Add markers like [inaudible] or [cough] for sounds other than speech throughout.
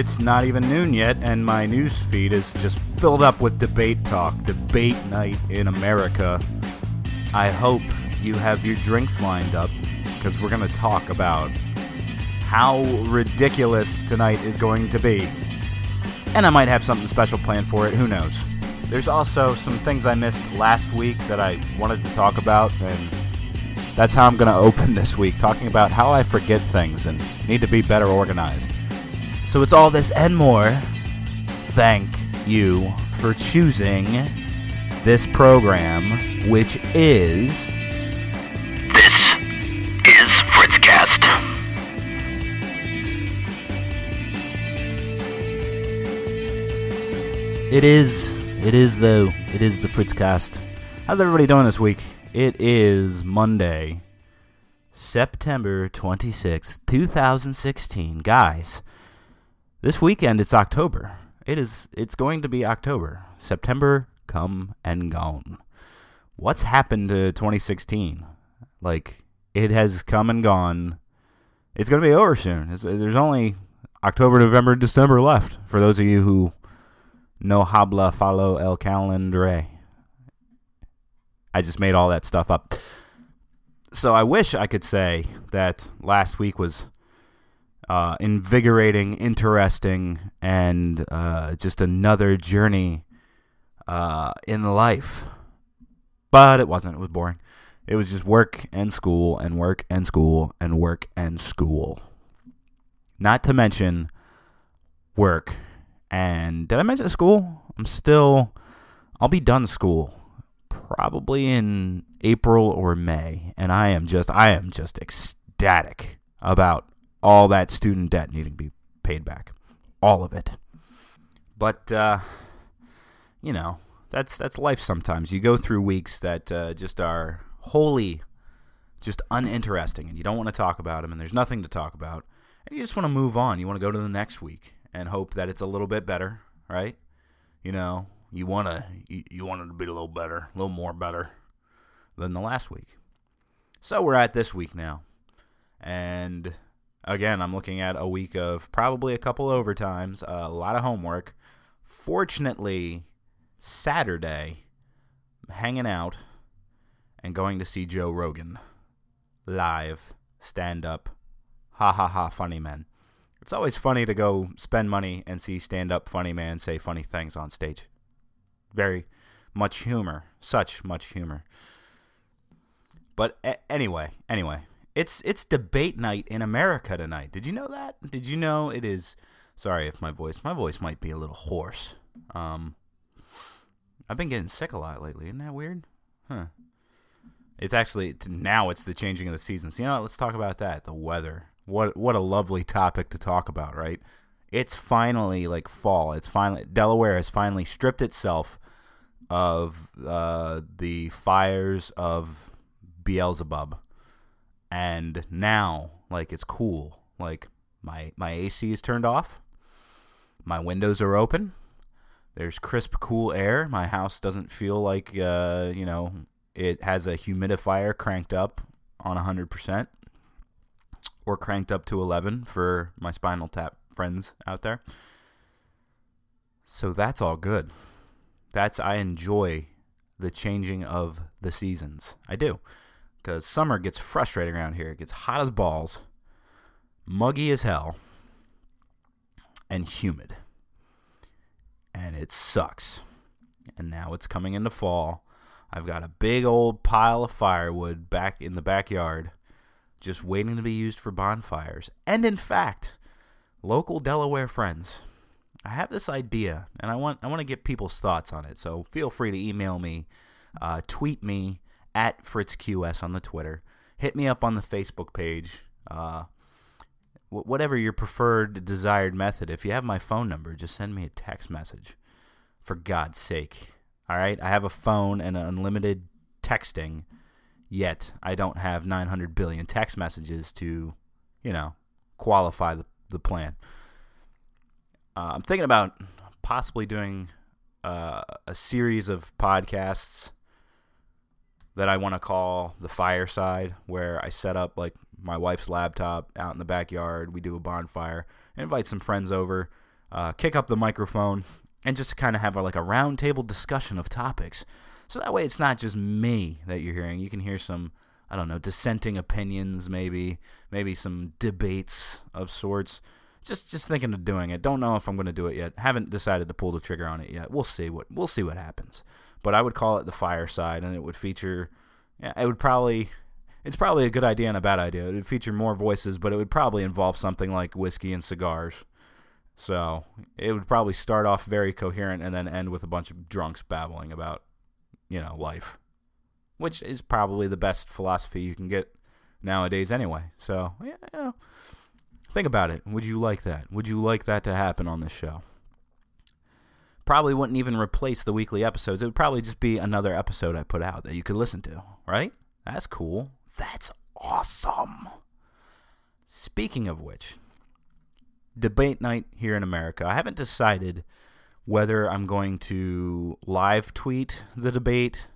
it's not even noon yet, and my news feed is just filled up with debate talk, debate night in America. I hope you have your drinks lined up because we're going to talk about how ridiculous tonight is going to be. And I might have something special planned for it, who knows. There's also some things I missed last week that I wanted to talk about, and that's how I'm going to open this week, talking about how I forget things and need to be better organized. So it's all this and more. Thank you for choosing this program, which is. This is Fritzcast. It is. It is, though. It is the Fritzcast. How's everybody doing this week? It is Monday, September 26th, 2016. Guys, this weekend it's October. It is it's going to be October. September come and gone. What's happened to 2016? Like it has come and gone. It's going to be over soon. It's, there's only October, November, December left for those of you who know habla follow el calendre. I just made all that stuff up. So I wish I could say that last week was uh, invigorating, interesting, and uh, just another journey uh, in life. But it wasn't. It was boring. It was just work and school and work and school and work and school. Not to mention work. And did I mention school? I'm still. I'll be done school probably in April or May, and I am just I am just ecstatic about all that student debt needing to be paid back, all of it. But uh, you know, that's that's life. Sometimes you go through weeks that uh, just are wholly just uninteresting, and you don't want to talk about them, and there's nothing to talk about, and you just want to move on. You want to go to the next week and hope that it's a little bit better, right? You know, you want to you, you want it to be a little better, a little more better than the last week. So we're at this week now. And again, I'm looking at a week of probably a couple overtimes, a lot of homework. Fortunately, Saturday, hanging out and going to see Joe Rogan live, stand up. Ha ha ha, funny man. It's always funny to go spend money and see stand up funny man say funny things on stage. Very much humor, such much humor. But a- anyway, anyway, it's it's debate night in America tonight. Did you know that? Did you know it is? Sorry if my voice my voice might be a little hoarse. Um, I've been getting sick a lot lately. Isn't that weird? Huh. It's actually now it's the changing of the seasons. You know, what? let's talk about that. The weather. What what a lovely topic to talk about, right? It's finally like fall. It's finally Delaware has finally stripped itself of uh, the fires of Beelzebub, and now like it's cool. Like my my AC is turned off, my windows are open. There's crisp, cool air. My house doesn't feel like uh, you know it has a humidifier cranked up on 100% or cranked up to 11 for my spinal tap friends out there. So that's all good. That's I enjoy the changing of the seasons. I do. Cuz summer gets frustrating around here. It gets hot as balls, muggy as hell, and humid. And it sucks. And now it's coming into fall. I've got a big old pile of firewood back in the backyard just waiting to be used for bonfires. And in fact, local Delaware friends, I have this idea, and I want I want to get people's thoughts on it. So feel free to email me, uh, tweet me at FritzQS on the Twitter, hit me up on the Facebook page, uh, whatever your preferred desired method. If you have my phone number, just send me a text message. For God's sake, all right. I have a phone and unlimited texting yet I don't have 900 billion text messages to, you know, qualify the, the plan. Uh, I'm thinking about possibly doing uh, a series of podcasts that I want to call the fireside, where I set up like my wife's laptop out in the backyard. We do a bonfire, invite some friends over, uh, kick up the microphone, and just kind of have a, like a roundtable discussion of topics. So that way, it's not just me that you're hearing. You can hear some, I don't know, dissenting opinions, maybe, maybe some debates of sorts. Just, just thinking of doing it. Don't know if I'm going to do it yet. Haven't decided to pull the trigger on it yet. We'll see what, we'll see what happens. But I would call it the fireside, and it would feature, it would probably, it's probably a good idea and a bad idea. It would feature more voices, but it would probably involve something like whiskey and cigars. So it would probably start off very coherent and then end with a bunch of drunks babbling about, you know, life, which is probably the best philosophy you can get nowadays anyway. So, yeah, you know, think about it. Would you like that? Would you like that to happen on this show? Probably wouldn't even replace the weekly episodes. It would probably just be another episode I put out that you could listen to, right? That's cool. That's awesome. Speaking of which, debate night here in America. I haven't decided whether I'm going to live tweet the debate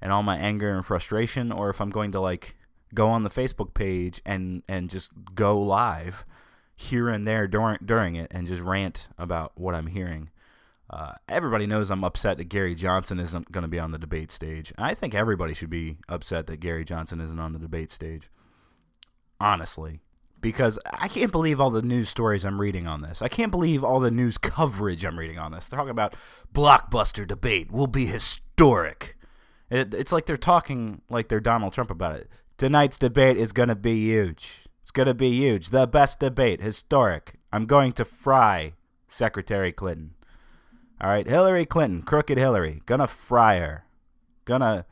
and all my anger and frustration or if I'm going to like go on the Facebook page and and just go live here and there during during it and just rant about what I'm hearing. Uh, everybody knows I'm upset that Gary Johnson isn't going to be on the debate stage. I think everybody should be upset that Gary Johnson isn't on the debate stage. Honestly, because I can't believe all the news stories I'm reading on this. I can't believe all the news coverage I'm reading on this. They're talking about blockbuster debate will be historic. It, it's like they're talking like they're Donald Trump about it. Tonight's debate is going to be huge. It's going to be huge. The best debate, historic. I'm going to fry Secretary Clinton. All right, Hillary Clinton, crooked Hillary, gonna fry her. Gonna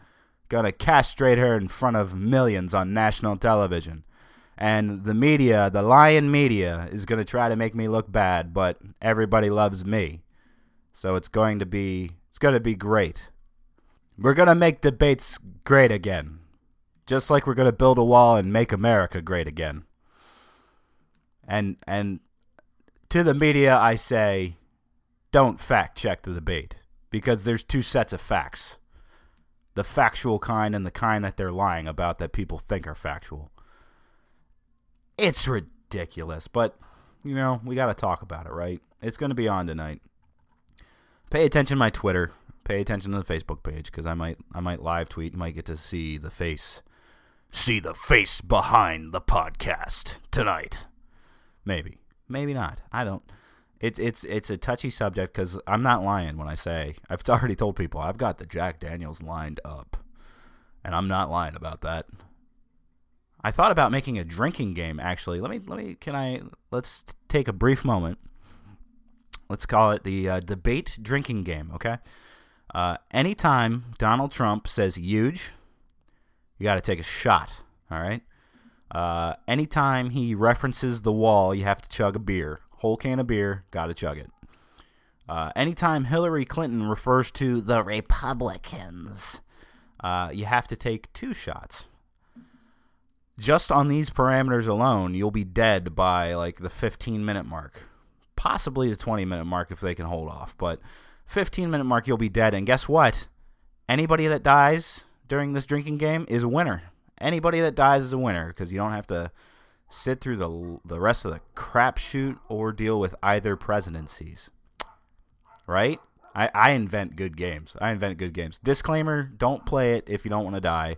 gonna castrate her in front of millions on national television and the media, the lion media, is to try to make me look bad, but everybody loves me. So it's going to be it's to be great. We're to make debates great again. Just like we're to build a wall and make America great again. And and to the media I say don't fact check the debate because there's two sets of facts. The factual kind and the kind that they're lying about that people think are factual. It's ridiculous, but you know, we got to talk about it, right? It's going to be on tonight. Pay attention to my Twitter. Pay attention to the Facebook page because I might I might live tweet. Might get to see the face, see the face behind the podcast tonight. Maybe, maybe not. I don't. It's it's it's a touchy subject because I'm not lying when I say I've [laughs] already told people I've got the Jack Daniels lined up, and I'm not lying about that. I thought about making a drinking game. Actually, let me let me can I let's take a brief moment. Let's call it the uh, debate drinking game. Okay. Uh, anytime Donald Trump says huge, you got to take a shot. All right. Uh, anytime he references the wall, you have to chug a beer. Whole can of beer, got to chug it. Uh, anytime Hillary Clinton refers to the Republicans, uh, you have to take two shots just on these parameters alone, you'll be dead by like the 15 minute mark, possibly the 20 minute mark if they can hold off. But 15 minute mark, you'll be dead. And guess what? Anybody that dies during this drinking game is a winner. Anybody that dies is a winner because you don't have to sit through the the rest of the crapshoot or deal with either presidencies. Right? I, I invent good games. I invent good games. Disclaimer: Don't play it if you don't want to die.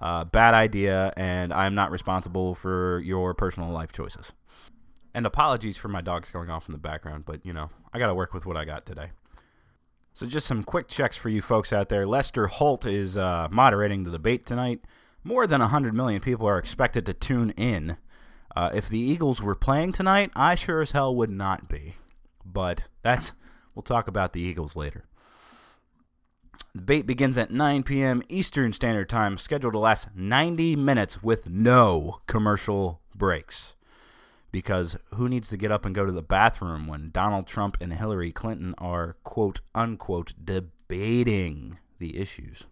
Uh, bad idea, and I'm not responsible for your personal life choices. And apologies for my dogs going off in the background, but you know, I got to work with what I got today. So, just some quick checks for you folks out there. Lester Holt is uh, moderating the debate tonight. More than 100 million people are expected to tune in. Uh, if the Eagles were playing tonight, I sure as hell would not be. But that's, we'll talk about the Eagles later. The debate begins at 9 p.m. Eastern Standard Time, scheduled to last 90 minutes with no commercial breaks. Because who needs to get up and go to the bathroom when Donald Trump and Hillary Clinton are, quote unquote, debating the issues?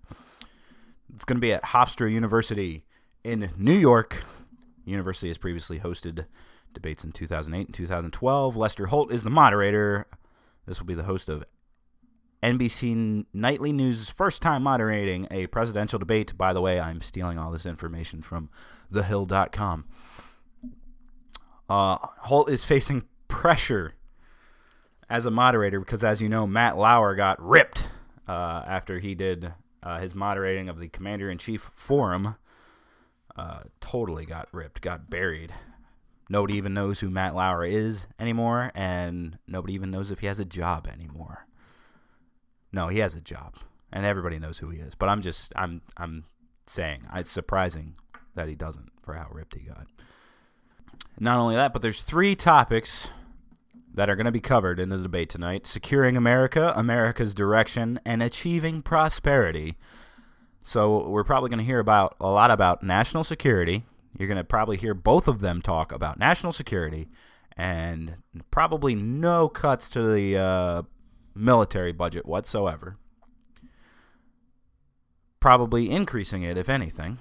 It's going to be at Hofstra University in New York. University has previously hosted debates in 2008 and 2012. Lester Holt is the moderator. This will be the host of NBC Nightly News' first time moderating a presidential debate. By the way, I'm stealing all this information from TheHill.com. Uh, Holt is facing pressure as a moderator because, as you know, Matt Lauer got ripped uh, after he did uh, his moderating of the Commander in Chief Forum. Uh, totally got ripped, got buried. Nobody even knows who Matt Lauer is anymore, and nobody even knows if he has a job anymore. No, he has a job, and everybody knows who he is. But I'm just, I'm, I'm saying it's surprising that he doesn't for how ripped he got. Not only that, but there's three topics that are going to be covered in the debate tonight securing America, America's direction, and achieving prosperity. So, we're probably going to hear about a lot about national security. You're going to probably hear both of them talk about national security and probably no cuts to the uh, military budget whatsoever. Probably increasing it, if anything.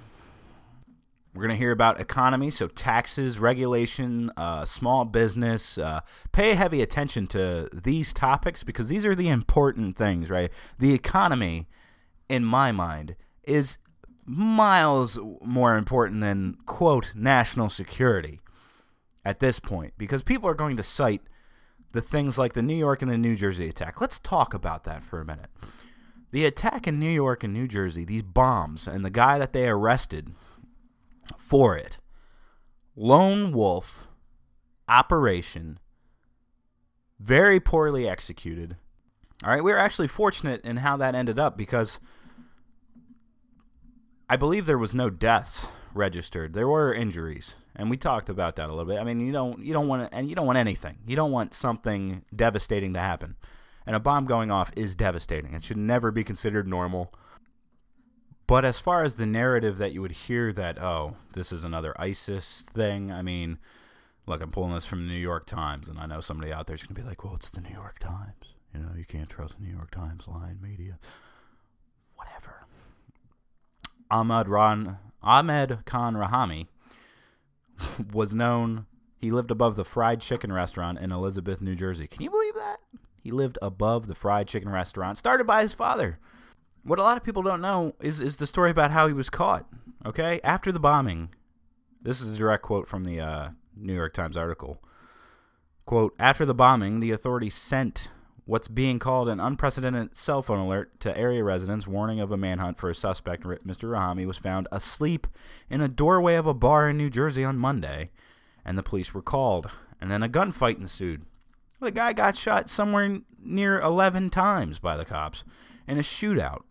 We're going to hear about economy, so taxes, regulation, uh, small business. Uh, pay heavy attention to these topics because these are the important things, right? The economy, in my mind, is miles more important than, quote, national security at this point because people are going to cite the things like the New York and the New Jersey attack. Let's talk about that for a minute. The attack in New York and New Jersey, these bombs, and the guy that they arrested for it. Lone wolf operation, very poorly executed. All right, we were actually fortunate in how that ended up because I believe there was no deaths registered. There were injuries, and we talked about that a little bit. I mean, you don't you don't want and you don't want anything. You don't want something devastating to happen. And a bomb going off is devastating. It should never be considered normal. But as far as the narrative that you would hear that, oh, this is another ISIS thing, I mean, look, I'm pulling this from the New York Times, and I know somebody out there's going to be like, well, it's the New York Times. You know, you can't trust the New York Times line media. Ahmad Ran Ahmed Khan Rahami was known. He lived above the fried chicken restaurant in Elizabeth, New Jersey. Can you believe that? He lived above the fried chicken restaurant, started by his father what a lot of people don't know is is the story about how he was caught. Okay, after the bombing, this is a direct quote from the uh, New York Times article. Quote: After the bombing, the authorities sent what's being called an unprecedented cell phone alert to area residents, warning of a manhunt for a suspect. Mr. Rahami was found asleep in a doorway of a bar in New Jersey on Monday, and the police were called. And then a gunfight ensued. The guy got shot somewhere near 11 times by the cops in a shootout.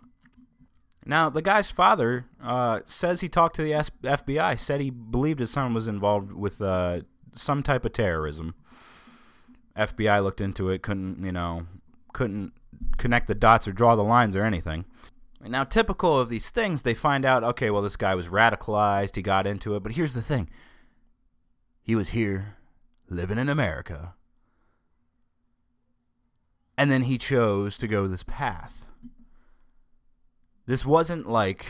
Now, the guy's father uh, says he talked to the FBI, said he believed his son was involved with uh, some type of terrorism. FBI looked into it, couldn't, you know, couldn't connect the dots or draw the lines or anything. Now, typical of these things, they find out, okay, well, this guy was radicalized, he got into it, but here's the thing he was here, living in America, and then he chose to go this path. This wasn't like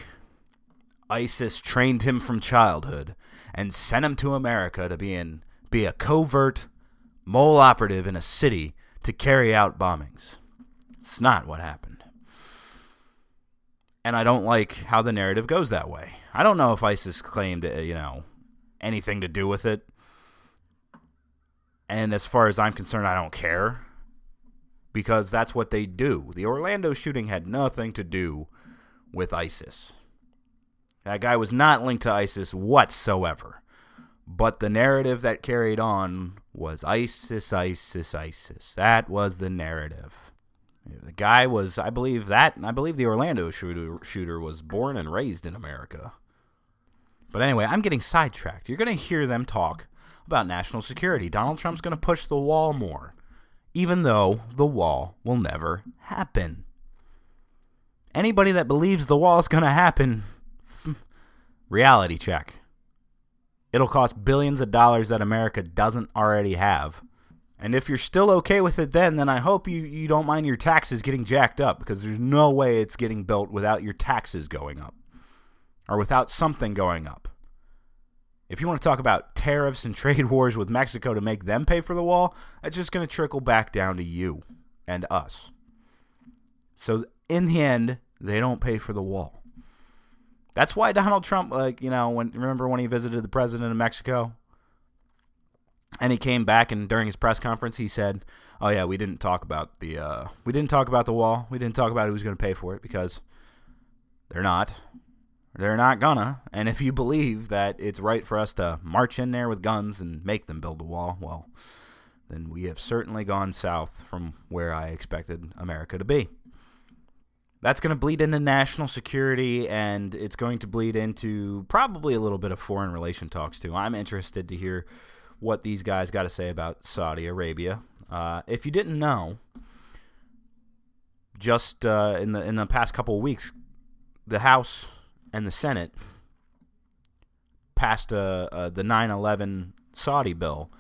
ISIS trained him from childhood and sent him to America to be in be a covert mole operative in a city to carry out bombings. It's not what happened. And I don't like how the narrative goes that way. I don't know if ISIS claimed, uh, you know, anything to do with it. And as far as I'm concerned, I don't care because that's what they do. The Orlando shooting had nothing to do with ISIS. That guy was not linked to ISIS whatsoever. But the narrative that carried on was ISIS, ISIS, ISIS. That was the narrative. The guy was, I believe that, I believe the Orlando shooter, shooter was born and raised in America. But anyway, I'm getting sidetracked. You're going to hear them talk about national security. Donald Trump's going to push the wall more, even though the wall will never happen anybody that believes the wall is going to happen, [laughs] reality check. It'll cost billions of dollars that America doesn't already have. And if you're still okay with it then, then I hope you, you don't mind your taxes getting jacked up because there's no way it's getting built without your taxes going up or without something going up. If you want to talk about tariffs and [laughs] trade wars with Mexico to make them pay for the wall, that's just going to trickle back down to you and us. So in the end, they don't pay for the wall. That's why Donald Trump, like, you know, when remember when he visited the president of Mexico? and he came back and during his press conference he said, "Oh yeah, we didn't talk about the uh, we didn't talk about the wall. We didn't talk about who's going to pay for it because they're not. They're not gonna. And if you believe that it's right for us to march in there with guns and make them build a wall, well, then we have certainly gone south from where I expected America to be." That's going to bleed into national security, and it's going to bleed into probably a little bit of foreign relation talks too. I'm interested to hear what these guys got to say about Saudi Arabia. Uh, if you didn't know, just uh, in the in the past couple of weeks, the House and the Senate passed uh, uh the 9/11 Saudi bill,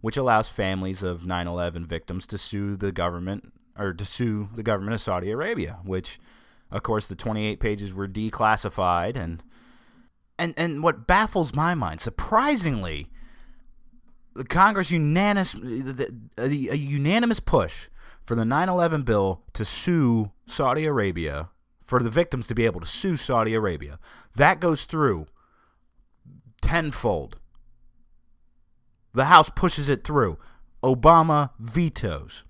which allows families of 9/11 victims to sue the government or to sue the government of Saudi Arabia. Which, of course, the 28 pages were declassified and. And, and what baffles my mind, surprisingly, the Congress unanimous a, a unanimous push for the 9/11 bill to sue Saudi Arabia for the victims to be able to sue Saudi Arabia. That goes through tenfold. The House pushes it through. Obama vetoes.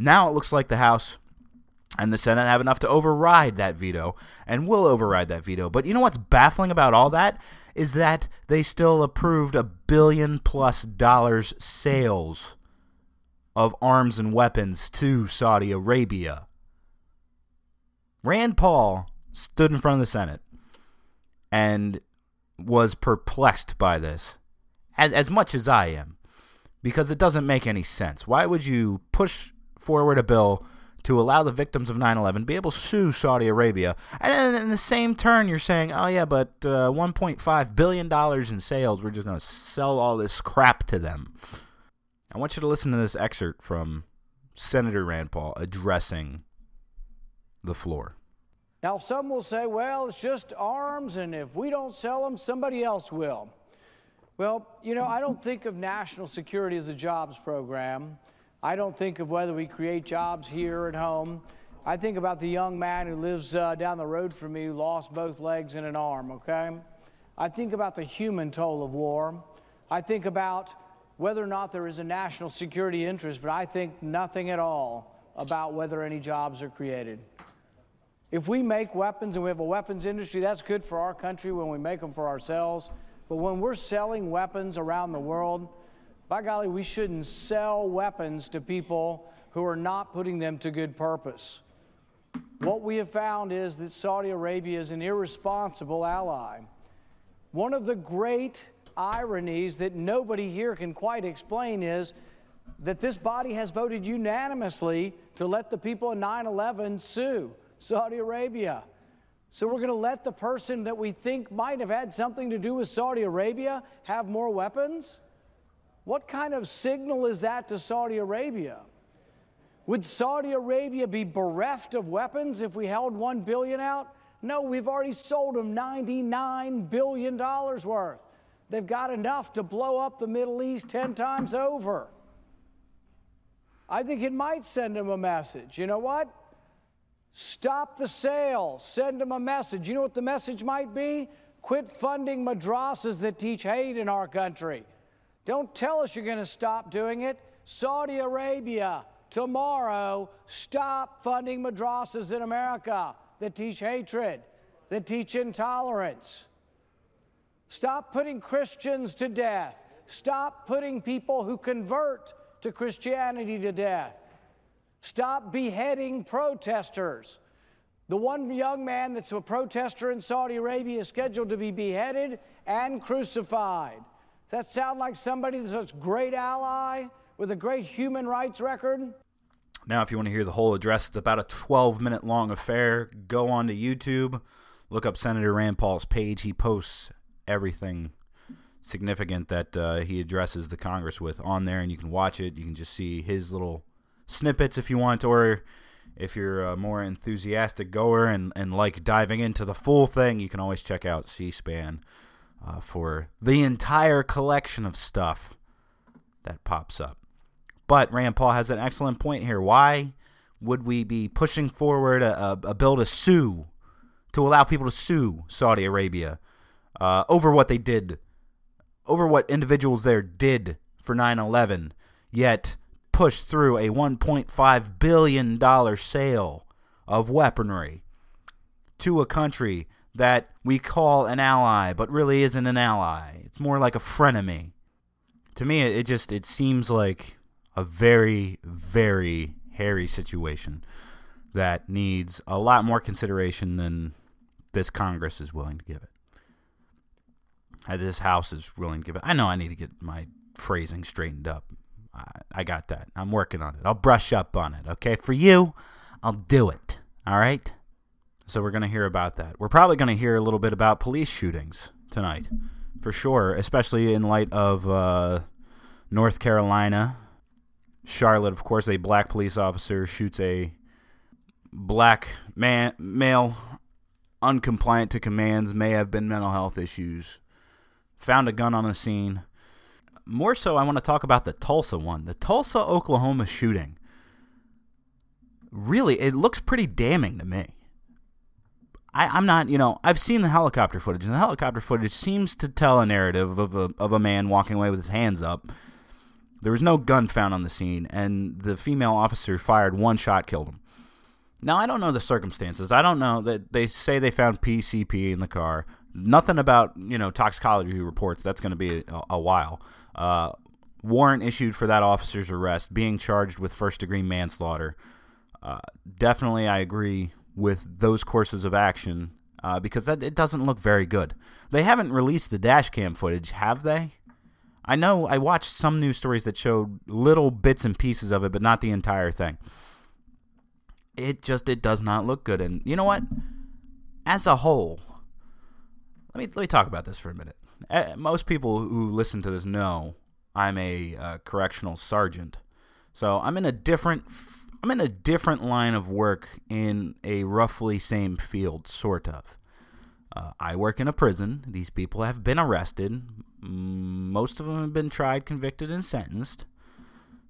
Now it looks like the House and the Senate have enough to override that veto and will override that veto. But you know what's baffling about all that is that they still approved a billion plus dollars sales of arms and weapons to Saudi Arabia. Rand Paul stood in front of the Senate and was perplexed by this, as, as much as I am, because it doesn't make any sense. Why would you push forward a bill to allow the victims of 9/11 be able to sue Saudi Arabia. And in the same turn, you're saying, "Oh yeah, but uh, 1.5 billion dollars in sales, we're just going to sell all this crap to them." I want you to listen to this excerpt from Senator Rand Paul addressing the floor. Now, some will say, well, it's just arms, and if we don't sell them, somebody else will. Well, you know, I don't think of national security as a jobs program. I don't think of whether we create jobs here at home. I think about the young man who lives uh, down the road from me who lost both legs and an arm, okay? I think about the human toll of war. I think about whether or not there is a national security interest, but I think nothing at all about whether any jobs are created. If we make weapons and we have a weapons industry, that's good for our country when we make them for ourselves. But when we're selling weapons around the world, by golly, we shouldn't sell weapons to people who are not putting them to good purpose. What we have found is that Saudi Arabia is an irresponsible ally. One of the great ironies that nobody here can quite explain is that this body has voted unanimously to let the people in 9 11 sue Saudi Arabia. So we're going to let the person that we think might have had something to do with Saudi Arabia have more weapons? What kind of signal is that to Saudi Arabia? Would Saudi Arabia be bereft of weapons if we held 1 billion out? No, we've already sold them 99 billion dollars worth. They've got enough to blow up the Middle East 10 times over. I think it might send them a message. You know what? Stop the sale. Send them a message. You know what the message might be? Quit funding madrasas that teach hate in our country. Don't tell us you're going to stop doing it. Saudi Arabia, tomorrow, stop funding madrasas in America that teach hatred, that teach intolerance. Stop putting Christians to death. Stop putting people who convert to Christianity to death. Stop beheading protesters. The one young man that's a protester in Saudi Arabia is scheduled to be beheaded and crucified. Does that sound like somebody that's a great ally with a great human rights record? Now, if you want to hear the whole address, it's about a 12 minute long affair. Go on to YouTube, look up Senator Rand Paul's page. He posts everything significant that uh, he addresses the Congress with on there, and you can watch it. You can just see his little snippets if you want, or if you're a more enthusiastic goer and, and like diving into the full thing, you can always check out C SPAN uh, for the entire collection of stuff that pops up. But Rand Paul has an excellent point here. Why would we be pushing forward a, a, a bill to sue, to allow people to sue Saudi Arabia uh, over what they did, over what individuals there did for 9 11, yet push through a $1.5 billion sale of weaponry to a country that we call an ally but really isn't an ally. It's more like a frenemy. To me, it just it seems like a very very hairy situation that needs a lot more consideration than this Congress is willing to give it. Uh, This House is willing to give it. I know I need to get my phrasing straightened up. I, I got that. I'm working on it. I'll brush up on it. Okay, for you, I'll do it. All right. So we're going to hear about that. We're probably going to hear a little bit about police shootings tonight, for sure, especially in light of uh, North Carolina. Charlotte, of course, a black police officer shoots a black man, male, uncompliant to commands, may have been mental health issues. Found a gun on the scene. More so, I want to talk about the Tulsa one, the Tulsa, Oklahoma shooting. Really, it looks pretty damning to me. I, I'm not, you know, I've seen the helicopter footage, and the helicopter footage seems to tell a narrative of a, of a man walking away with his hands up. There was no gun found on the scene, and the female officer fired one shot, killed him. Now, I don't know the circumstances. I don't know that they say they found PCP in the car. Nothing about, you know, toxicology reports. That's going to be a, a while. Uh, warrant issued for that officer's arrest, being charged with first degree manslaughter. Uh, definitely, I agree with those courses of action uh, because that it doesn't look very good. They haven't released the dash cam footage, have they? I know I watched some news stories that showed little bits and pieces of it, but not the entire thing. It just it does not look good. And you know what? As a whole, let me let me talk about this for a minute. Most people who listen to this know I'm a uh, correctional sergeant, so I'm in a different I'm in a different line of work in a roughly same field, sort of. Uh, I work in a prison. These people have been arrested. Most of them have been tried, convicted, and sentenced.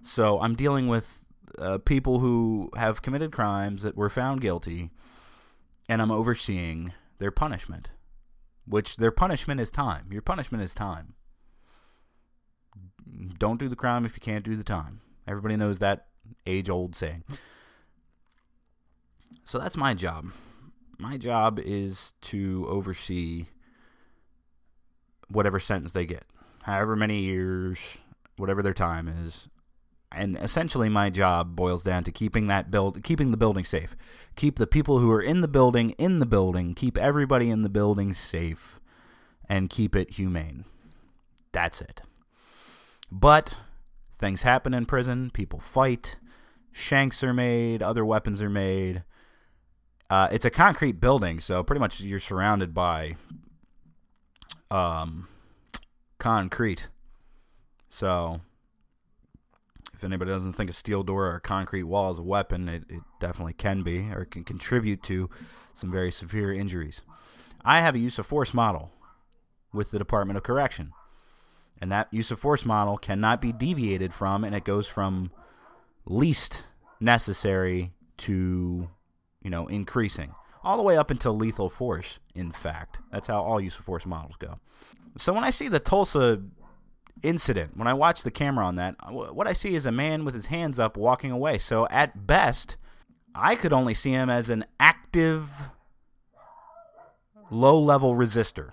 So I'm dealing with uh, people who have committed crimes that were found guilty, and I'm overseeing their punishment. Which their punishment is time. Your punishment is time. Don't do the crime if you can't do the time. Everybody knows that age old saying. So that's my job. My job is to oversee whatever sentence they get, however many years, whatever their time is. And essentially, my job boils down to keeping that build, keeping the building safe, keep the people who are in the building in the building, keep everybody in the building safe, and keep it humane. That's it. But things happen in prison. People fight. Shanks are made. Other weapons are made. Uh, it's a concrete building, so pretty much you're surrounded by um, concrete. So if anybody doesn't think a steel door or a concrete wall is a weapon, it, it definitely can be or can contribute to some very severe injuries. I have a use of force model with the Department of Correction. And that use of force model cannot be deviated from, and it goes from least necessary to, you know, increasing. All the way up until lethal force, in fact. That's how all use of force models go. So when I see the Tulsa incident, when I watch the camera on that, what I see is a man with his hands up walking away. So at best, I could only see him as an active, low level resistor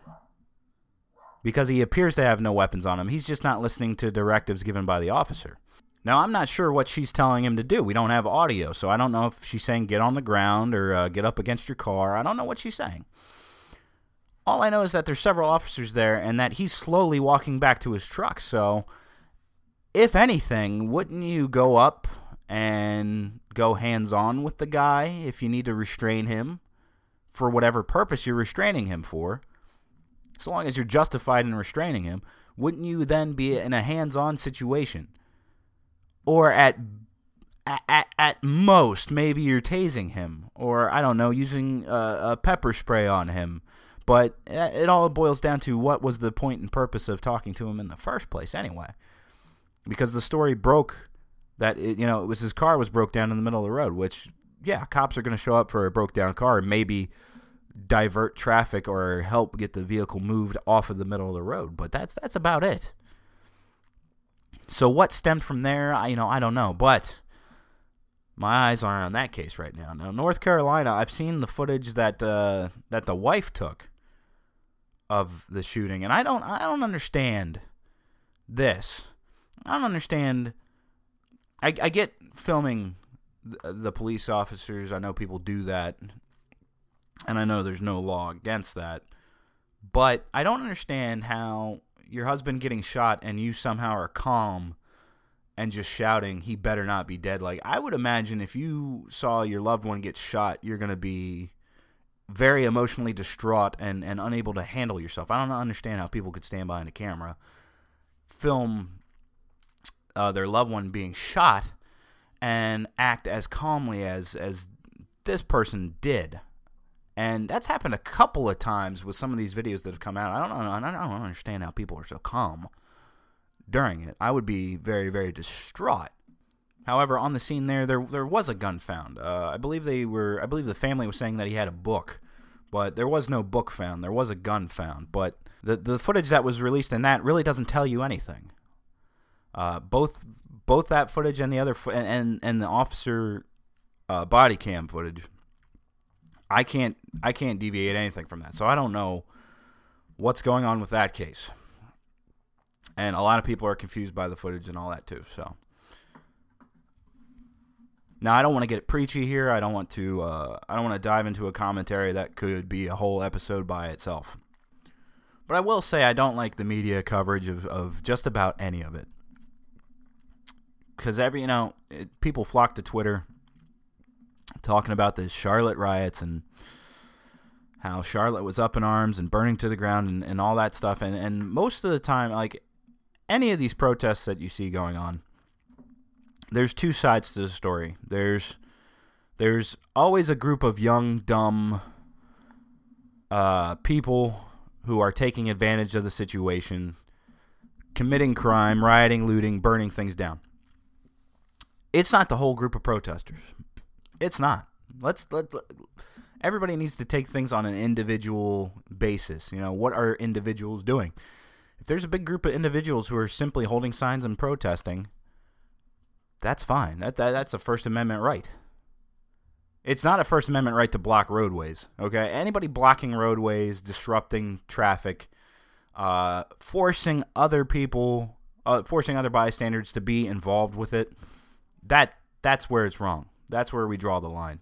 because he appears to have no weapons on him. He's just not listening to directives given by the officer. Now, I'm not sure what she's telling him to do. We don't have audio, so I don't know if she's saying get on the ground or uh, get up against your car. I don't know what she's saying. All I know is that there's several officers there and that he's slowly walking back to his truck. So, if anything, wouldn't you go up and go hands on with the guy if you need to restrain him for whatever purpose you're restraining him for? So long as you're justified in restraining him, wouldn't you then be in a hands-on situation? Or at at, at most, maybe you're tasing him, or I don't know, using a pepper spray on him. But eh, it all boils down to what was the point and purpose of talking to him in the first place, anyway. Because the story broke that it, you know it was his car was broke down in the middle of the road, which yeah, cops are going to show up for a broke down car and maybe divert traffic or help get the vehicle moved off of the middle of the road. But that's that's about it. So what stemmed from there, I, you know, I don't know, but my eyes are on that case right now. Now, North Carolina, I've seen the footage that uh, that the wife took of the shooting, and I don't, I don't understand this. I don't understand. I, I get filming the, the police officers. I know people do that, and I know there's no law against that. But I don't understand how your husband getting shot and you somehow are calm and just shouting, he better not be dead. Like, I would imagine if you saw your loved one get shot, you're going to be very emotionally distraught and, and unable to handle yourself. I don't understand how people could stand behind a camera, film uh, their loved one being shot, and act as calmly as, as this person did. And that's happened a couple of times with some of these videos that have come out. I don't know. I don't understand how people are so calm during it. I would be very, very distraught. However, on the scene there, there there was a gun found. Uh, I believe they were. I believe the family was saying that he had a book, but there was no book found. There was a gun found, but the the footage that was released in that really doesn't tell you anything. Uh, both both that footage and the other fo- and, and and the officer uh, body cam footage I can't I can't deviate anything from that. So I don't know what's going on with that case. And a lot of people are confused by the footage and all that too. So now I don't want to get preachy here. I don't want to uh, I don't want to dive into a commentary that could be a whole episode by itself. But I will say I don't like the media coverage of, of just about any of it. Because every you know it, people flock to Twitter talking about the Charlotte riots and how Charlotte was up in arms and burning to the ground and, and all that stuff. And, and most of the time, like any of these protests that you see going on, there's two sides to the story. There's there's always a group of young, dumb uh, people who are taking advantage of the situation, committing crime, rioting, looting, burning things down. It's not the whole group of protesters. It's not. Let's let everybody needs to take things on an individual basis. You know, what are individuals doing? If there's a big group of individuals who are simply holding signs and protesting, that's fine. That, that that's a First Amendment right. It's not a First Amendment right to block roadways. Okay, anybody blocking roadways, disrupting traffic, uh, forcing other people, uh, forcing other bystanders to be involved with it, that that's where it's wrong. That's where we draw the line.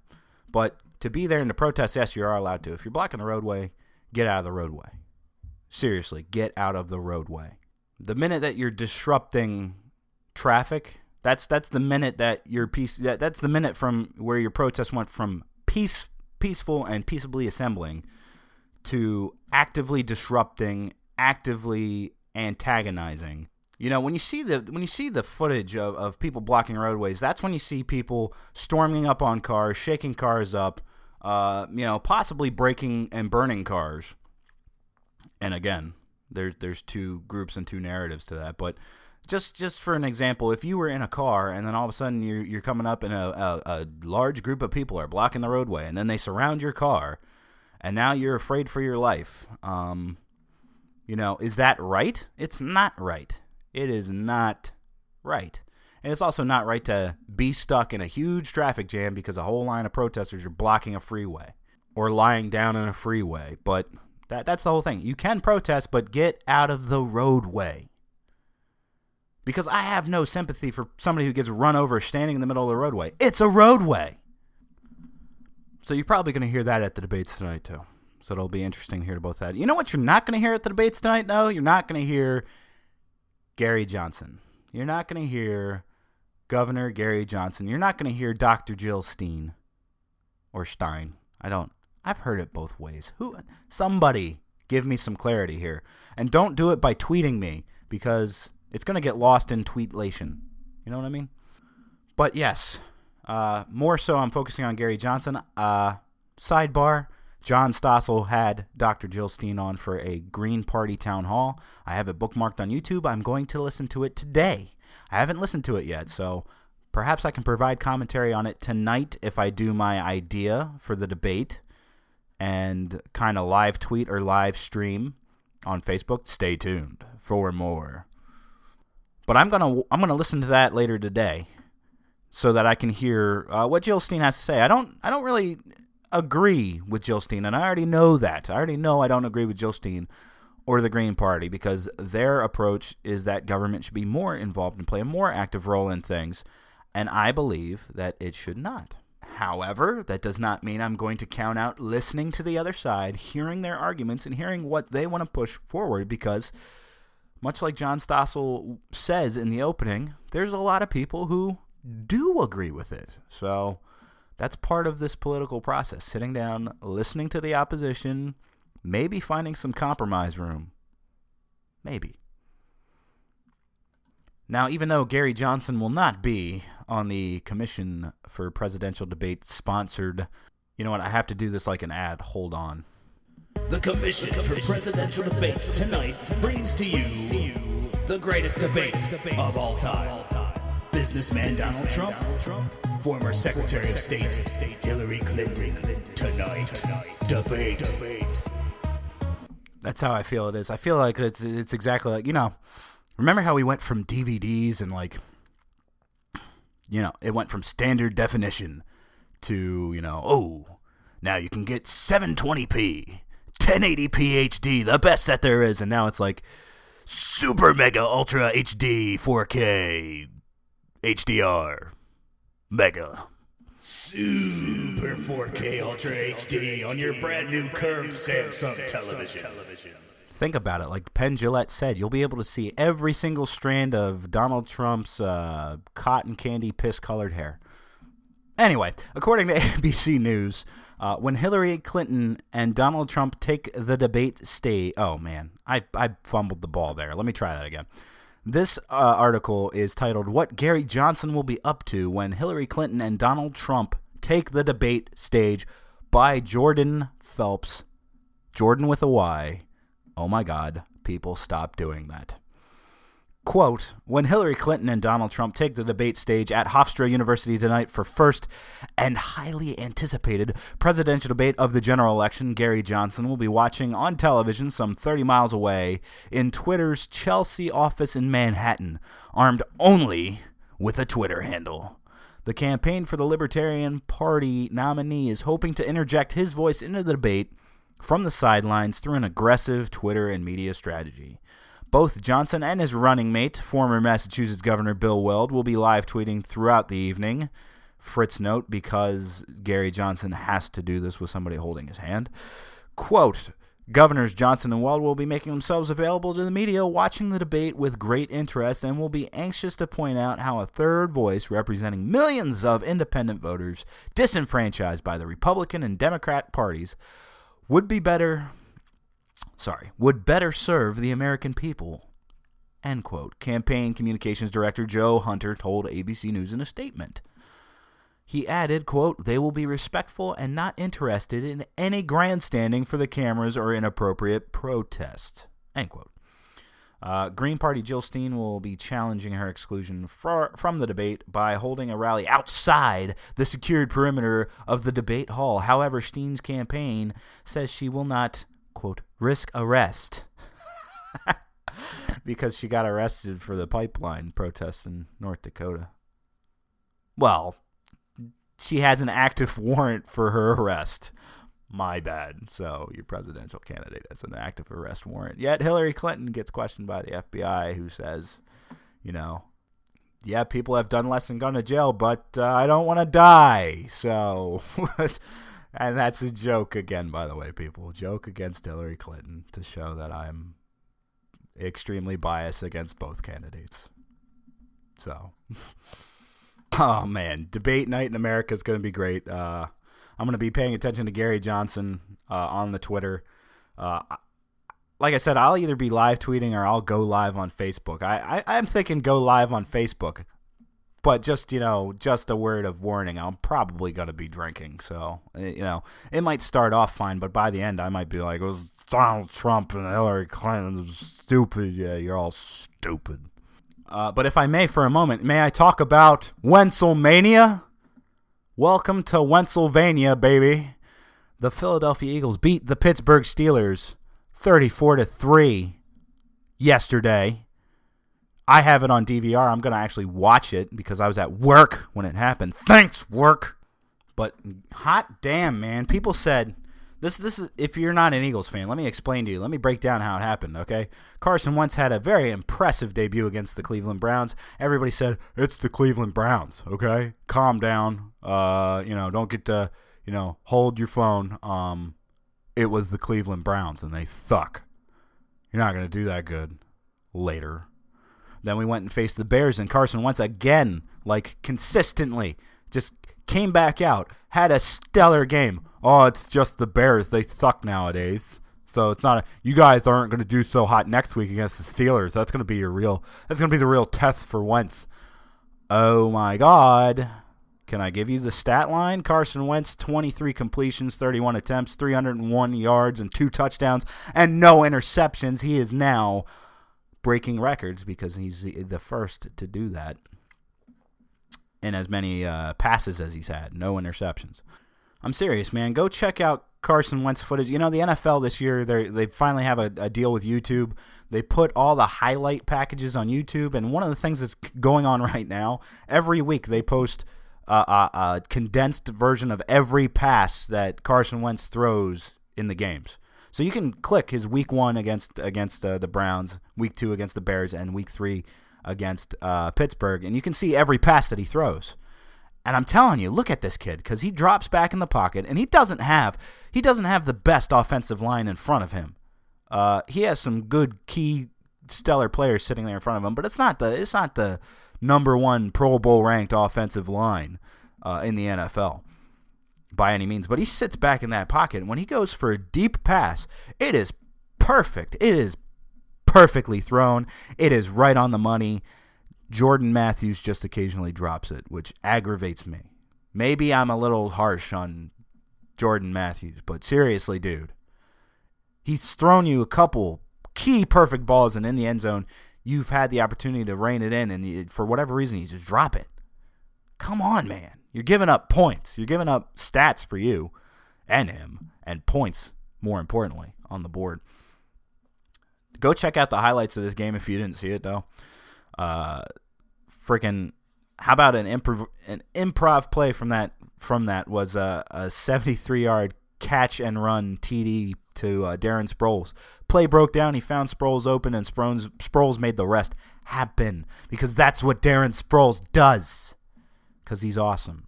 But to be there and to protest, yes, you are allowed to. If you're blocking the roadway, get out of the roadway. Seriously, get out of the roadway. The minute that you're disrupting traffic, that's that's the minute that your peace that, that's the minute from where your protest went from peace peaceful and peaceably assembling to actively disrupting, actively antagonizing you know, when you see the when you see the footage of, of people blocking roadways, that's when you see people storming up on cars, shaking cars up, uh, you know, possibly breaking and burning cars. And again, there's there's two groups and two narratives to that. But just just for an example, if you were in a car and then all of a sudden you're you're coming up and a, a, a large group of people are blocking the roadway and then they surround your car, and now you're afraid for your life. Um, you know, is that right? It's not right it is not right. And it's also not right to be stuck in a huge traffic jam because a whole line of protesters are blocking a freeway or lying down in a freeway. But that that's the whole thing. You can protest, but get out of the roadway. Because I have no sympathy for somebody who gets run over standing in the middle of the roadway. It's a roadway. So you're probably going to hear that at the debates tonight too. So it'll be interesting to hear both that. You know what you're not going to hear at the debates tonight though? You're not going to hear Gary Johnson. You're not going to hear Governor Gary Johnson. You're not going to hear Dr. Jill Steen or Stein. I don't. I've heard it both ways. Who? Somebody give me some clarity here, and don't do it by tweeting me because it's going to get lost in tweetlation. You know what I mean? But yes, uh, more so, I'm focusing on Gary Johnson. Uh, sidebar: John Stossel had Dr. Jill Steen on for a Green Party town hall. I have it bookmarked on YouTube. I'm going to listen to it today. I haven't listened to it yet, so perhaps I can provide commentary on it tonight if I do my idea for the debate and kind of live tweet or live stream on Facebook. Stay tuned for more. but I'm gonna I'm gonna listen to that later today, so that I can hear uh, what Jill Stein has to say. I don't I don't really agree with Jill Stein, and I already know that. I already know I don't agree with Jill Stein or the Green Party because their approach is that government should be more involved and play a more active role in things, and I believe that it should not. However, that does not mean I'm going to count out listening to the other side, hearing their arguments, and hearing what they want to push forward because, much like John Stossel says in the opening, there's a lot of people who do agree with it. So that's part of this political process sitting down, listening to the opposition, maybe finding some compromise room. Maybe. Now, even though Gary Johnson will not be on the Commission for Presidential Debate sponsored, you know what? I have to do this like an ad. Hold on. The Commission for Presidential Debates tonight brings to you the greatest debate of all time. Businessman Donald Trump, former Secretary of State Hillary Clinton. Tonight, debate. That's how I feel it is. I feel like it's it's exactly like you know. Remember how we went from DVDs and like, you know, it went from standard definition to you know, oh, now you can get 720p, 1080p HD, the best that there is, and now it's like super mega ultra HD 4K HDR mega. Super 4K Ultra HD on your brand new curved Samsung television. Think about it. Like Penn Jillette said, you'll be able to see every single strand of Donald Trump's uh, cotton candy piss colored hair. Anyway, according to [laughs] ABC News, uh, when Hillary Clinton and Donald Trump take the debate stage. Oh, man. I, I fumbled the ball there. Let me try that again. This uh, article is titled What Gary Johnson Will Be Up to When Hillary Clinton and Donald Trump Take the Debate Stage by Jordyn Phelps. Jordan with a Y. Oh my God, people stop doing that. Quote, when Hillary Clinton and Donald Trump take the debate stage at Hofstra University tonight for first and highly anticipated presidential debate of the general election, Gary Johnson will be watching on television some 30 miles away in Twitter's Chelsea office in Manhattan, armed only with a Twitter handle. The campaign for the Libertarian Party nominee is hoping to interject his voice into the debate from the sidelines through an aggressive Twitter and media strategy. Both Johnson and his running mate, former Massachusetts Governor Bill Weld, will be live tweeting throughout the evening. Fritz note because Gary Johnson has to do this with somebody holding his hand. Quote Governors Johnson and Weld will be making themselves available to the media, watching the debate with great interest, and will be anxious to point out how a third voice representing millions of independent voters disenfranchised by the Republican and Democrat parties would be better sorry, would better serve the American people. End quote. Campaign Communications Director Joe Hunter told ABC News in a statement. He added, quote, they will be respectful and not interested in any grandstanding for the cameras or inappropriate protest. End quote. Uh, Green Party Jill Stein will be challenging her exclusion fr- from the debate by holding a rally outside the secured perimeter of the debate hall. However, Stein's campaign says she will not, quote, risk arrest [laughs] because she got arrested for the pipeline protests in North Dakota. Well, she has an active [laughs] warrant for her arrest. My bad. So your presidential candidate has an active arrest warrant. Yet Hillary Clinton gets questioned by the FBI, who says, you know, yeah, people have done less than gone to jail, but uh, I don't want to die. So, [laughs] and that's a joke again, by the way, people. Joke against Hillary Clinton to show that I'm extremely biased against both candidates. So, [laughs] oh man, debate night in America is going to be great. Uh, I'm going to be paying attention to Gary Johnson uh, on the Twitter. Uh, like I said, I'll either be live tweeting or I'll go live on Facebook. I, I I'm thinking go live on Facebook, but just you know, just a word of warning. I'm probably going to be drinking, so eh, you know, it might start off fine, but by the end, I might be like, "It was Donald Trump and Hillary Clinton stupid." Yeah, you're all stupid. Uh, but if I may, for a moment, may I talk about Wenzelmania? Welcome to Pennsylvania, baby. The Philadelphia Eagles beat the Pittsburgh Steelers 34 to 3 yesterday. I have it on DVR. I'm going to actually watch it because I was at work when it happened. Thanks, work. But hot damn, man. People said this this is if you're not an Eagles fan, let me explain to you. Let me break down how it happened, okay? Carson Wentz had a very impressive debut against the Cleveland Browns. Everybody said, "It's the Cleveland Browns," okay? Calm down. Uh, you know, don't get to, you know, hold your phone. Um it was the Cleveland Browns and they suck. You're not going to do that good later. Then we went and faced the Bears, and Carson Wentz again, like consistently, just came back out, had a stellar game. Oh, it's just the Bears. They suck nowadays. So it's not a, you guys aren't going to do so hot next week against the Steelers. That's going to be your real that's going to be the real test for Wentz. Oh my god. Can I give you the stat line? Carson Wentz 23 completions, 31 attempts, 301 yards and two touchdowns and no interceptions. He is now breaking records because he's the, first to do that in as many uh, passes as he's had, no interceptions. I'm serious, man. Go check out Carson Wentz footage. You know, the NFL this year, they they finally have a, a, deal with YouTube. They put all the highlight packages on YouTube, and one of the things that's going on [laughs] right now, every week they post a, a, a condensed version of every pass that Carson Wentz throws in the games. So you can click his week one against against uh, the Browns, week two against the Bears, and week three against uh, Pittsburgh, and you can see every pass that he throws. And I'm telling you, look at this kid because he drops back in the pocket, and he doesn't have he doesn't have the best offensive line in front of him. Uh, he has some good key stellar players sitting there in front of him, but it's not the it's not the number one Pro Bowl ranked offensive line uh, in the NFL by any means, but he sits back in that pocket. And When he goes for a deep pass, it is perfect. It is perfectly thrown. It is right on the money. Jordan Matthews just occasionally drops it, which aggravates me. Maybe I'm a little harsh on Jordan Matthews, but seriously, dude, he's thrown you a couple key perfect balls, and in the end zone, you've had the opportunity to rein it in, and for whatever reason, you just drop it. Come on, man. You're giving up points. You're giving up stats for you and him, and points, more importantly, on the board. Go check out the highlights of this game if you didn't see it, though. Uh, freaking, how about an improv an improv play from that from that was a, a 73 yard catch and run TD to uh, Darren Sproles. Play broke down. He found Sproles open, and Sproles, Sproles made the rest happen because that's what Darren Sproles does because he's awesome.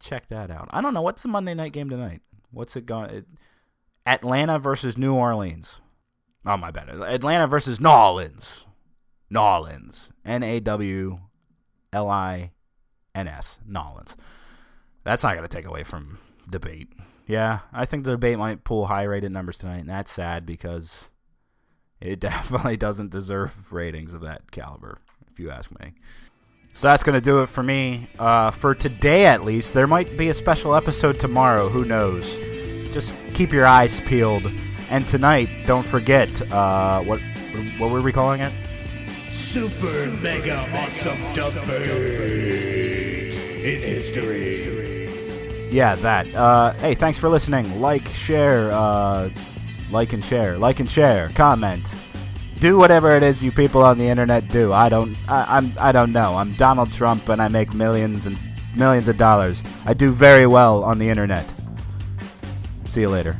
Check that out. I don't know. What's the Monday night game tonight? What's it going? Atlanta versus New Orleans. Oh, my bad. Atlanta versus Nolans. Nolans. N A W L I N S. That's not going to take away from debate. Yeah, I think the debate might pull high rated numbers tonight, and that's sad because it [laughs] definitely doesn't deserve ratings of that caliber, if you ask me. So that's going to do it for me. Uh, for today, at least. There might be a special episode tomorrow. Who knows? Just keep your eyes peeled. And tonight, don't forget, uh, what what were we calling it? Super Mega Awesome Debate in history. Yeah, that. Uh, hey, thanks for listening. Like, share, uh, like and share, like and share, comment do whatever it is you people on the internet do. I don't. I, I'm. I don't know. I'm Donald Trump, and I make millions and millions of dollars. I do very well on the internet. See you later.